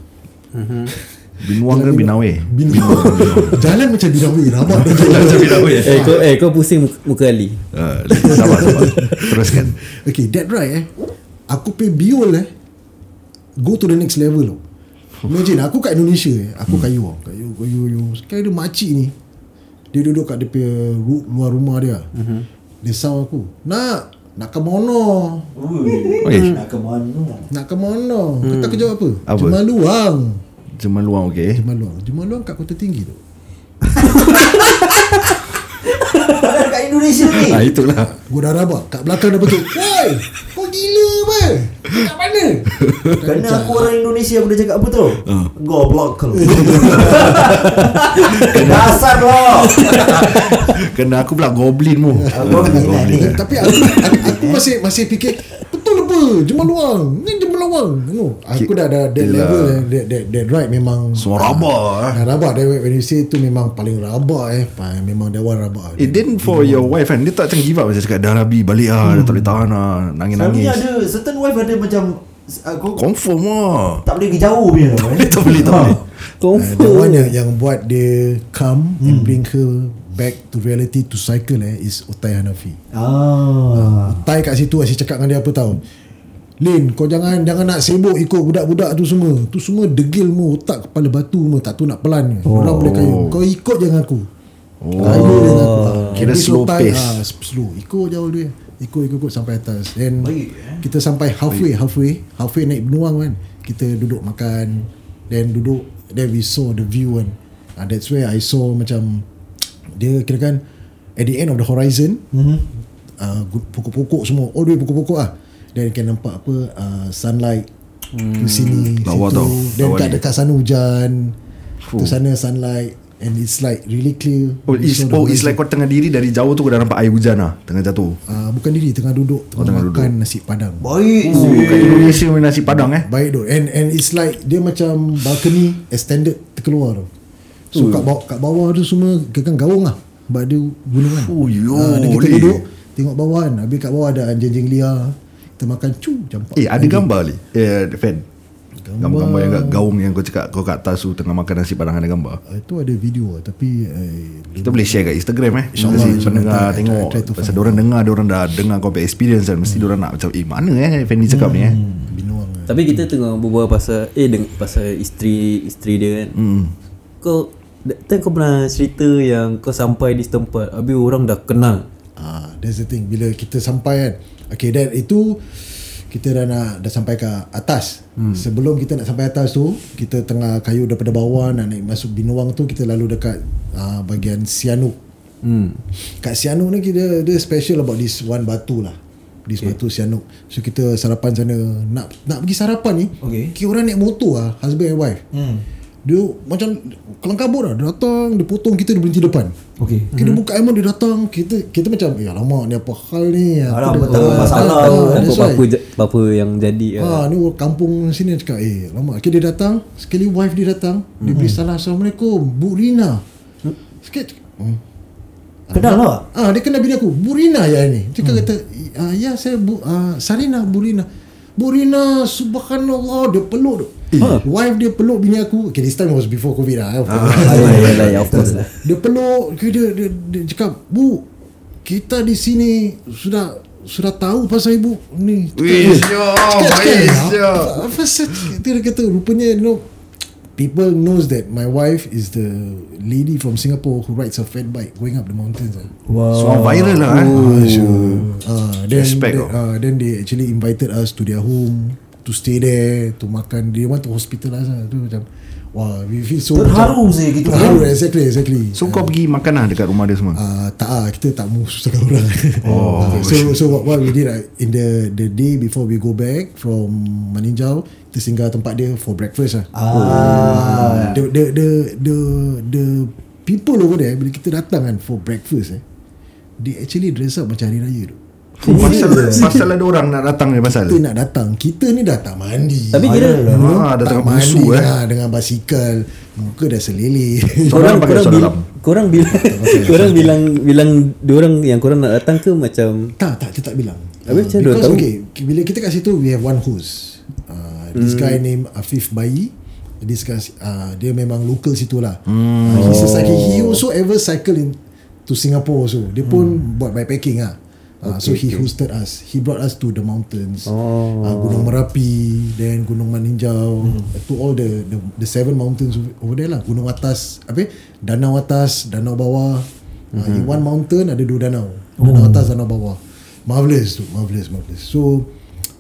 Binuang ke Binawe Binuang. Jalan macam Binawi rabak dia jalan. Macam Binawe Eh kau eh kau pusing muka, muka Ali uh, Sabar sabar Teruskan Okay that right eh aku pay biol eh go to the next level tau. Imagine aku kat Indonesia eh. Aku kayu tau. Kayu kayu kayu. Sekarang ada makcik ni. Dia duduk kat dia punya ru- luar rumah dia. Dia sound aku. Nak nak ke mana? Okay Nak ke mana? Nak ke mana? Kau tak jawab apa? Apa? Jemaah luang. Cuma luang okay Jemaah luang. Jemaah luang kat kota tinggi tu. Kat Indonesia ni. Ah itulah Gua dah rabak. Kat belakang dah betul. Woi! Kau gila apa? Kau kat mana? Kerana aku orang Indonesia aku dah cakap apa tu? Ah. Goblok kau. Dasar lo. Kena aku pula goblin mu Ah, ni. Eh, tapi aku, aku, aku masih masih fikir apa jemaah luang. Ni jemaah luang. No, aku dah ada that Yelah. level eh, that, that, that right memang Semua rabak eh. dah rabak. That, when you say tu memang paling rabak eh. Memang that one rabak. Eh then for your wife kan Dia tak macam give up. Macam cakap Dah Rabi balik lah. Dah tak boleh tahan lah. Nangis-nangis. Ada certain wife ada macam aku Confirm lah. Tak boleh pergi jauh punya. Tau. eh. Tak boleh tak boleh. Uh, that Confirm. One yang, yang buat dia come and bring her back to reality to cycle eh is Utai Hanafi. Ah. Tai kat situ asyik cakap dengan dia apa tahu Lin kau jangan jangan nak sibuk ikut budak-budak tu semua. Tu semua degil mu otak kepala batu mu tak tu nak pelan oh. Orang boleh kayu Kau ikut je dengan aku. Oh. Kayu dengan aku. Ah, Kira dia slow tai, pace. ah, Slow. Ikut jauh dia. Ikut ikut ikut sampai atas. Then Baik, eh. kita sampai halfway halfway halfway naik benuang kan. Kita duduk makan then duduk then we saw the view kan. Uh, that's where I saw macam dia kira kan at the end of the horizon mm-hmm. uh, pokok-pokok semua all the way pokok-pokok ah then can nampak apa uh, sunlight hmm. ke sini Lawa situ tau, then lawa kat dekat sana hujan tu sana sunlight and it's like really clear Oh, it's, oh, it's like kau tengah diri dari jauh tu kau dah nampak air hujan lah Tengah jatuh uh, bukan diri tengah duduk tengah, tengah makan nasi padang Baik. Oh, kat Indonesia main nasi padang eh Baik tu and and it's like dia macam balcony extended terkeluar tu. So kat bawah kat bawah tu semua kan gaung lah. Sebab dia gunung kan. Oh, yo, Ah, dan kita duduk tengok bawah kan. Habis kat bawah ada anjing-anjing liar. Kita makan cu campak. Eh ada gambar ni. Eh fan. Gambar-gambar yang kat gaung Yang kau cakap Kau kat atas tu Tengah makan nasi padang Ada gambar. Ah, Itu ada video Tapi eh, Kita boleh share kat Instagram eh. InsyaAllah, insyaAllah. pendengar Try- try- tengok. Try to Pasal orang dengar Diorang dah dengar kau punya experience kan. Mesti diorang nak macam Eh mana eh Fendi cakap ni eh. Binuang lah. Tapi kita tengah berbual pasal Eh dengan pasal isteri Isteri dia kan. Hmm. Kau That time kau pernah cerita yang Kau sampai di setempat Habis orang dah kenal Ah, that's the thing. Bila kita sampai kan, okay, dan itu kita dah nak dah sampai ke atas. Hmm. Sebelum kita nak sampai atas tu, kita tengah kayu daripada bawah nak naik masuk Binuang tu, kita lalu dekat uh, bahagian Sianuk. Hmm Kat Sianuk ni kita dia special about this one batu lah. This okay. batu Sianuk. So kita sarapan sana. Nak nak pergi sarapan ni, Okay. kira orang naik motor lah, husband and wife. Hmm. Dia macam kelang kabut lah. Dia datang, dia potong kita, dia berhenti depan. Okay. Kita buka emang dia datang Kita kita macam Ya lama ni apa hal ni Aku Alah, dah- betul, Ah, masalah ah, tu. that's Takut why. apa, ja- apa yang jadi ah. Ah, ni orang kampung sini dia cakap Eh lama Okay dia datang Sekali wife dia datang Dia beri salam Assalamualaikum Bu Rina Sikit hmm. Kenal lah. Ah dia kenal bini aku Bu Rina ya ni Dia kata ah, Ya saya Bu ah, Sarina Bu Rina Bu Rina Subhanallah Dia peluk tu Wife dia peluk bini aku Okay this time was before covid lah of course. Ah, ya, ya, ya, of course lah. Dia peluk dia, dia, dia, dia cakap Bu Kita di sini Sudah Sudah tahu pasal ibu Ni Wih, Eh, apa- set Dia kata Rupanya you know People knows that My wife is the Lady from Singapore Who rides a fat bike Going up the mountains ah. Wow. Semua viral lah eh Ah, sure. Ah, then, Respect then, tau. ah, then they actually invited us to their home to stay there to makan. They want to hospitalize lah. Tu macam wah we feel so Terharu macam, saya gitu Terharu kan. exactly exactly. So kau pergi makan lah Dekat rumah dia semua Ah, tak ah kita tak mau susahkan orang. Oh, so so what, what we did uh, in the the day before we go back from Maninjau kita singgah tempat dia for breakfast lah. Ah. The the the the the people over there bila kita datang kan for breakfast eh they actually dress up macam hari raya tu. Pasal Pasal ada orang nak datang ni pasal? Kita nak datang. Kita ni dah tak mandi. Tapi kira Ah, dah tak tengah mandi busu eh. lah, Dengan basikal. Muka dah selele Soalan korang pakai korang, bil, dalam korang bilang korang bilang bilang diorang yang korang nak datang ke macam Tak tak dia tak bilang. Habis macam dia Because tahu? okay Bila kita kat situ We have one host. Uh, This Hmm. guy named Afif Bayi. This guy uh, Dia memang local situ lah. Hmm. uh, he's a cycle, He also ever cycle in To Singapore also. Dia pun buat bikepacking lah Uh, so he hosted us. He brought us to the mountains. Oh. uh, Gunung Merapi Then Gunung Maninjau To all the, the the seven mountains over- there lah. Gunung atas Apa Danau atas Danau bawah. Uh, In one mountain Ada dua danau. Danau atas Danau bawah. Marvelous tu Marvelous marvelous. So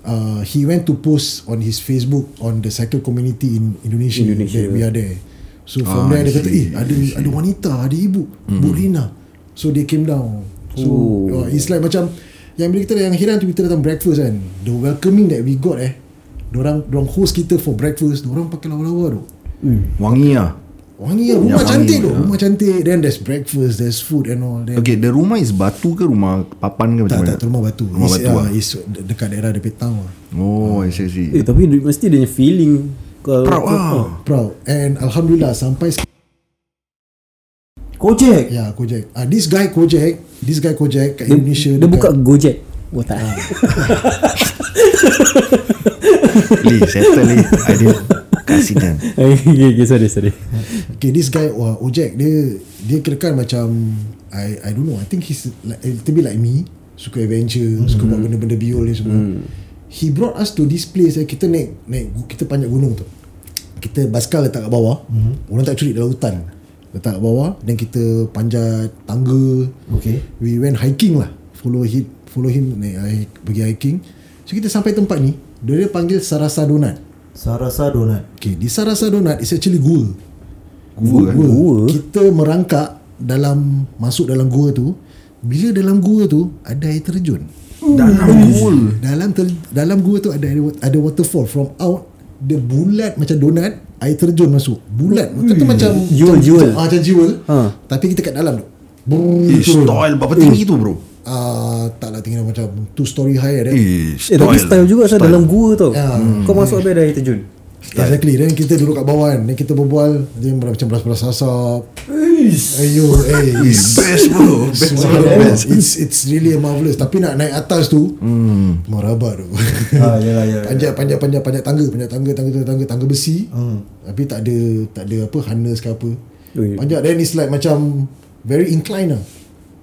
uh, He went to post On his Facebook On the cycle community In Indonesia, Indonesia. That we are there. So Ah, from there I dia kata Eh ada ada wanita Ada ibu. Bu Rina. So they came down So Oh. uh, It's like macam Yang bila kita yang heran tu Kita datang breakfast kan The welcoming that we got eh. Diorang, diorang host kita for breakfast Diorang pakai lawa-lawa tu. Wangi lah Wangi lah Rumah Yang cantik tu ya. Rumah cantik. Then there's breakfast There's food and all Then Okay the rumah is batu ke Rumah papan ke macam tak, mana? tak, rumah batu. Rumah It's, batu uh, lah it's de- dekat daerah Depit Town lah Oh I see, see. Eh tapi mesti dia punya feeling Proud lah Proud. And Alhamdulillah Sampai sek- Kojek. Ya Kojek ah, This guy Kojek This guy Kojek Kat dia, Indonesia dia dekat- buka Gojek. Oh tak. Lee settle Lee. I didn't Kasinan okay, okay, sorry sorry. Okay this guy wah, Ojek dia dia kira kan macam I I don't know I think he's like, a little bit like me. Suka adventure mm-hmm. suka buat benda-benda biol ni semua. Mm. he brought us to this place eh. kita naik naik kita panjat gunung tu. Kita basikal letak kat bawah. Mm-hmm. orang tak curi dalam hutan letak kat bawah dan kita panjat tangga Okay. we went hiking lah follow him follow him naik hi- pergi hiking so kita sampai tempat ni dia, dia panggil Sarasa Donut Sarasa Donut. Okay, di Sarasa Donut is actually gua. Gua kan? Gua? Kita merangkak dalam masuk dalam gua tu. Bila dalam gua tu ada air terjun. Dalam gul Dalam ter, dalam gua tu ada ada waterfall from out dia bulat macam donut air terjun masuk. Bulat. Macam Jewel, macam, jewel. ah, macam jewel. Ha. tapi kita kat dalam tu. Brrr, Eh style Berapa tinggi tu bro? Ah, tak lah tinggal macam two story high ada. Eh Eh tapi style. juga saya dalam gua tau Ya. Kau masuk habis ada air terjun? Exactly. Then kita duduk kat bawah kan. Then kita berbual. Dia macam beras-beras asap Ayo, eh, Best bro Best bro Subhanallah. Best It's it's really marvelous. Tapi nak naik atas tu, hmm. marabak tu. Ah, yalah, yalah. panjat panjat panjat panjat tangga, panjat tangga tangga tangga tangga, tangga besi. Hmm. Tapi tak ada tak ada apa harness ke apa. Panjat then it's like macam very incline lah.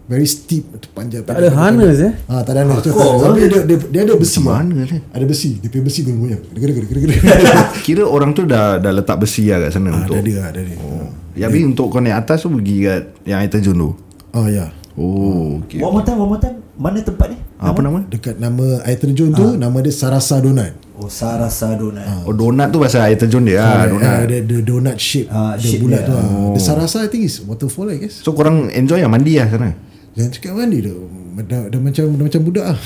Very steep panjat. Tak ada harness eh Ah, tak ada harness. Tapi dia, dia, dia ada besi. Lah. mana ni? Ada besi. Dia punya besi gede gede. Kira orang tu dah dah letak besi lah kat sana Ah, untuk ada dia, ada dia. Oh. Ya, Tapi untuk kau naik atas tu pergi kat yang air terjun tu. Oh ya. Oh, okay. One more time, one more time. Mana tempat ni? Apa nama? Dekat nama air terjun tu nama dia Sarasa Donut. Oh, Sarasa Donut. Oh, donat tu pasal air terjun dia Ah, ah, donat. the, the donut shape. Ah, the shape bulat dia. tu. ah. The Sarasa I think is waterfall I guess. So korang enjoy yang mandi lah sana. Jangan cakap mandi dah. Dah, dah macam dah macam budak ah.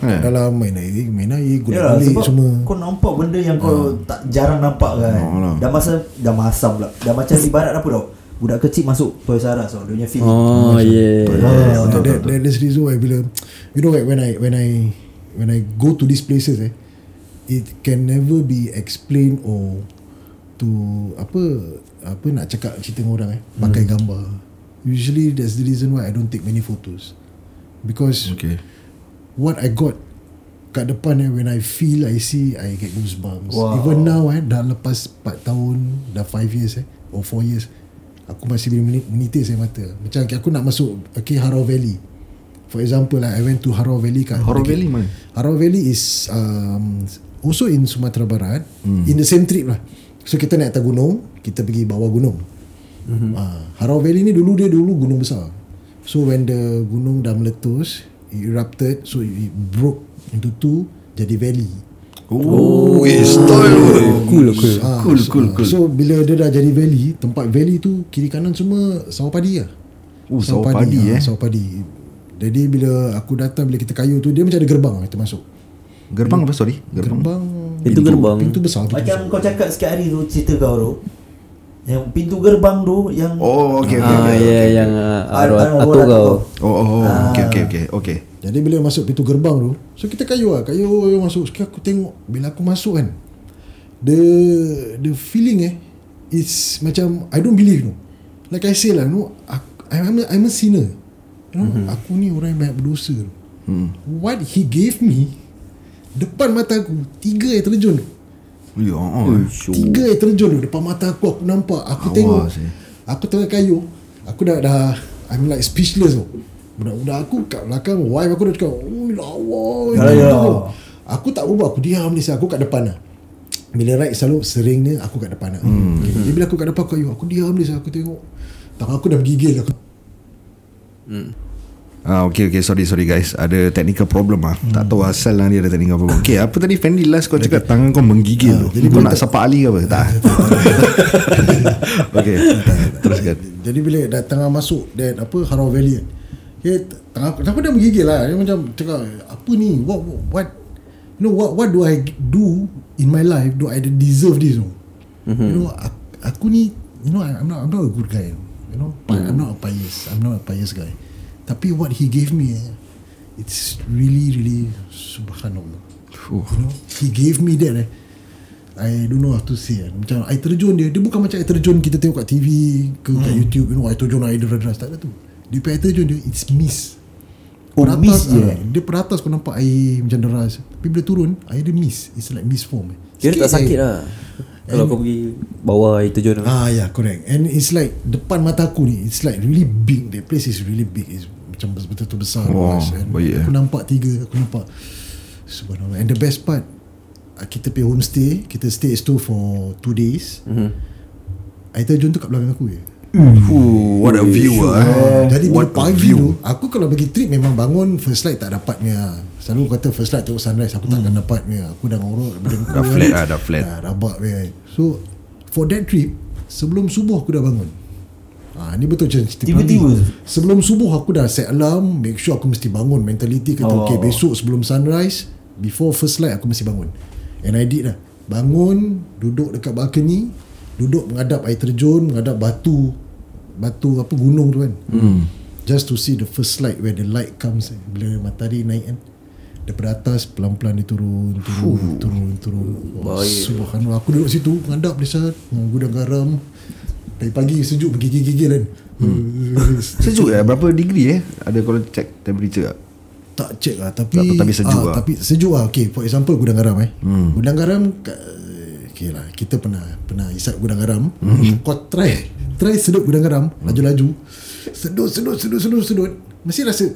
Eh. Dalam main air, main air, guna Yalah, balik semua. kau nampak benda yang kau tak jarang nampak kan. Oh, lah. Dah masa dah masam pula. Dah macam ibarat apa tau? Budak kecil masuk Toys R Us tau. Dia punya feeling. Oh yeah Ah, that, that, that's the reason why bila you know like when I when I when I go to these places eh it can never be explained or to apa apa nak cakap cerita dengan orang eh pakai gambar usually that's the reason why I don't take many photos because Okay. what I got kat depan eh when I feel I see I get goosebumps Wow. even now eh dah lepas 4 tahun dah 5 years eh or 4 years aku masih boleh menit, menitis saya mata macam aku nak masuk okay Harau Valley for example like I went to Harau Valley kat Harau Valley mana? Harau Valley is um, also in Sumatera Barat hmm. in the same trip lah so kita naik atas gunung kita pergi bawah gunung mm-hmm. uh, Harau Valley ni dulu dia dulu gunung besar so when the gunung dah meletus it erupted so it broke into two jadi valley Oh, eh, style weh. Cool cool Ah, Cool, so, cool, ah, cool. So bila dia dah jadi valley Tempat valley tu Kiri kanan semua Sawah padi lah Oh, sawah padi, ah, eh. Sawah padi Jadi bila aku datang Bila kita kayu tu Dia macam ada gerbang Kita masuk Gerbang apa sorry? Gerbang. Gerbang Pintu gerbang Pintu besar pintu Macam besar. kau cakap sikit hari tu cerita kau tu. Yang pintu gerbang tu yang Oh, okay, okay. Ah okay, yeah okay. yang uh, arwah arwah atuk atuk kau Oh, oh, oh. okay, okay, okay, okay. Jadi bila masuk pintu gerbang tu So kita kayu lah Kayu masuk Sekali aku tengok Bila aku masuk kan The The feeling eh It's macam I don't believe no Like I say lah no, aku, I'm, a, I'm a sinner you know, mm-hmm. Aku ni orang yang banyak berdosa tu Hmm. What he gave me Depan mata aku Tiga air terjun tu Ya, oh. Tiga air terjun Depan mata aku. Aku nampak Aku Awas, tengok. eh. Aku tengah kayu. Aku dah dah I'm like speechless tu. Budak-budak aku kat belakang Wife aku dah cakap Oh lawa Ya, ya. Aku tak berubah Aku diam ni Aku kat depan lah. Bila ride selalu seringnya Aku kat depan lah. Hmm. okay. Jadi bila aku kat depan kayu Aku diam ni Aku tengok. Tangan aku dah bergigil aku Ah, okay, okay. Sorry, sorry guys. Ada technical problem ah. Tak tahu asal lah dia ada technical problem. Okay, apa tadi Fendi last kau cakap tangan kau menggigil tu. Jadi kau nak sapa Ali ke apa? Tak. okay, teruskan. Jadi bila dah tengah masuk That apa Harau Valley kan okay, Tengah Kenapa dia menggigil lah Dia macam cakap Apa ni What What You know what What do I do In my life Do I deserve this you know, mm-hmm. you know aku, aku ni You know I'm not I'm not a good guy You know mm. I'm not a pious I'm not a pious guy Tapi what he gave me It's really really Subhanallah. You know He gave me that eh. I don't know how to say eh. Macam air terjun dia Dia bukan macam air terjun Kita tengok kat TV Ke kat YouTube You know air terjun air deras Tak ada tu. Dia punya air terjun dia It's mist Oh, Peratas, mist je? ah, Dia peratas kau nampak air Macam deras. Tapi bila turun Air dia mist It's like mist form eh. Kira tak sakit air. lah. Kalau kau pergi Bawah itu je Ah yeah correct. And it's like Depan mata aku ni It's like really big. That place is really big. It's macam betul-betul besar Wow, luas. And baik, eh. Aku nampak tiga Aku nampak Subhanallah And the best part ah, Kita pergi homestay Kita stay situ for Two days mm-hmm. Air terjun tu kat belakang aku je Fuh, what a view ah. Jadi bila What pagi tu view. Aku kalau pergi trip Memang bangun First light tak dapat punya Selalu kata first light tengok sunrise Aku takkan dapat punya Aku dah ngorok Dah flat ah, dah flat. Dah rabak So For that trip Sebelum subuh aku dah bangun Ah, ni betul macam cerita Tiba-tiba? pagi. Sebelum subuh aku dah set alarm Make sure aku mesti bangun Mentality kata Oh. okay besok sebelum sunrise Before first light aku mesti bangun And I did lah Bangun Duduk dekat balcony Duduk menghadap air terjun Menghadap batu Batu apa gunung tu kan hmm. Just to see the first light Where the light comes. Bila matahari naik kan Daripada atas Pelan-pelan dia turun Turun Turun Turun oh, Subhanallah Aku duduk situ Menghadap saat Dengan gudang garam Dari pagi sejuk Menggigil-gigil kan Sejuk eh Berapa degree eh Ada kalau check temperature tak? Tak check lah Tapi Tak tapi sejuk ah, lah. Tapi sejuk lah Okay for example Gudang garam eh hmm. Gudang garam ka- Okay lah Kita pernah Pernah isap gudang garam hmm. Kau try Try sedut gudang garam Laju-laju Sedut sedut sedut sedut sedut Mesti rasa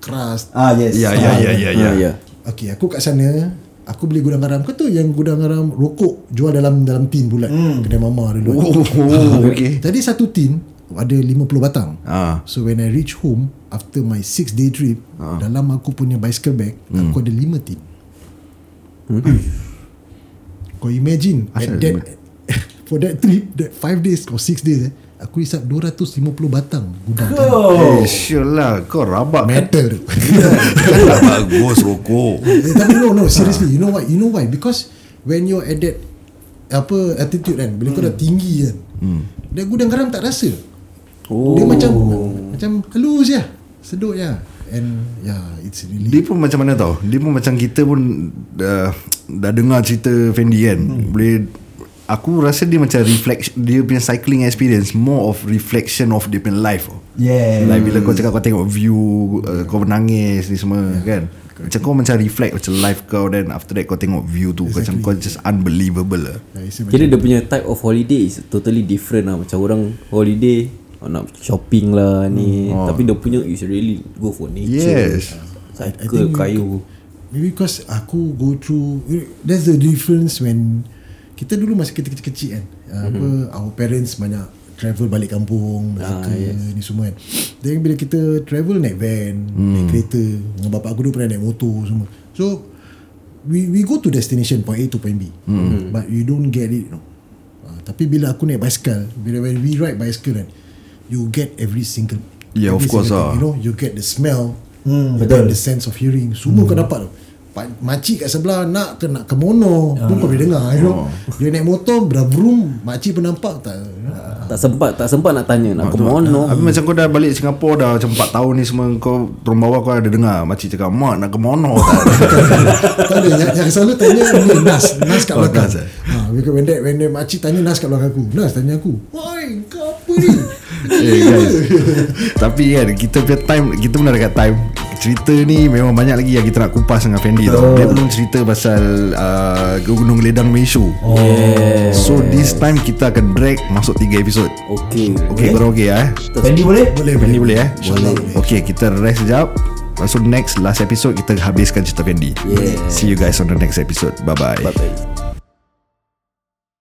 Keras Ah yes. Ya ya ya ya ya ya. Okay aku kat sana Aku beli gudang garam. Kau tahu yang gudang garam Rokok Jual dalam dalam tin bulat hmm. Kedai mama dulu Oh, oh okay. Jadi satu tin Ada 50 batang. Ah. So when I reach home After my 6 day trip Dalam aku punya bicycle bag Aku ada 5 tin. Kau imagine Asal at that, For that trip That 5 days or 6 days eh, Aku hisap 250 batang Gudang garam Eh sure lah Kau rabak kan? Metal. Tu Kan tak bagus rokok. Eh, tapi no no seriously you know why you know why? Because when you're at that apa attitude kan bila kau dah tinggi kan hmm. dia gudang garam tak rasa. Oh. dia macam macam halus je sedut je. And yeah it's really Dia pun macam mana tau? Dia pun macam kita pun Dah, dah dengar cerita Fendi kan? Hmm. Boleh Aku rasa dia macam reflection Dia punya cycling experience More of reflection of dia punya life tau. Yeah. Like bila kau cakap kau tengok view uh, Kau menangis ni semua kan Macam kau macam reflect Macam life kau Then after that kau tengok view tu Macam kau just unbelievable lah yeah, Kira dia punya type of holiday is totally different lah. Macam orang holiday oh, nak shopping lah ni. Tapi dia punya is really go for nature. Yes Cycle, kayu. Maybe because aku go through That's the difference when Kita dulu masih kecil-kecil kan mm-hmm. Apa Our parents banyak Travel balik kampung Melaka ah, yes. Ni semua kan Then bila kita travel naik van mm. Naik kereta Dengan bapak aku dulu pernah naik motor semua So We we go to destination Point A to point B mm. But you don't get it you know. uh, Tapi bila aku naik bicycle Bila when we ride bicycle kan You get every single Yeah, of every course single ah. You know You get the smell Hmm, you betul. get the sense of hearing Semua kau dapat tu Makcik kat sebelah nak ke nak ke mono? Pun kau boleh dengar you know. Dia naik motor berbrum makcik pun nampak tak? Tak sempat tak sempat nak tanya nak ke mana. Habis macam kau dah balik Singapura Dah macam 4 tahun ni semua Kau turun bawah kau ada dengar Makcik cakap Mak nak ke mana tak tak ada. Yang, yang selalu tanya ni Nas. Nas kat Oh, belakang. Eh? ha, when that, when that makcik tanya Nas kat belakang aku. Nas tanya aku Woi kau apa ni? Eh guys. Tapi kan Kita punya time Kita pun dah dekat time Cerita ni Memang banyak lagi Yang kita nak kupas dengan Fendi tau. Dia belum cerita pasal uh, Gunung Ledang Meishu oh. So this time Kita akan drag Masuk 3 episod. Okay. Okay korang okay eh? Fendi boleh? Boleh Fendi boleh eh? Boleh. Okay kita rest sekejap. Lepas tu next Last episode Kita habiskan cerita Fendi. Yeah. See you guys on the next episode. Bye bye Bye bye.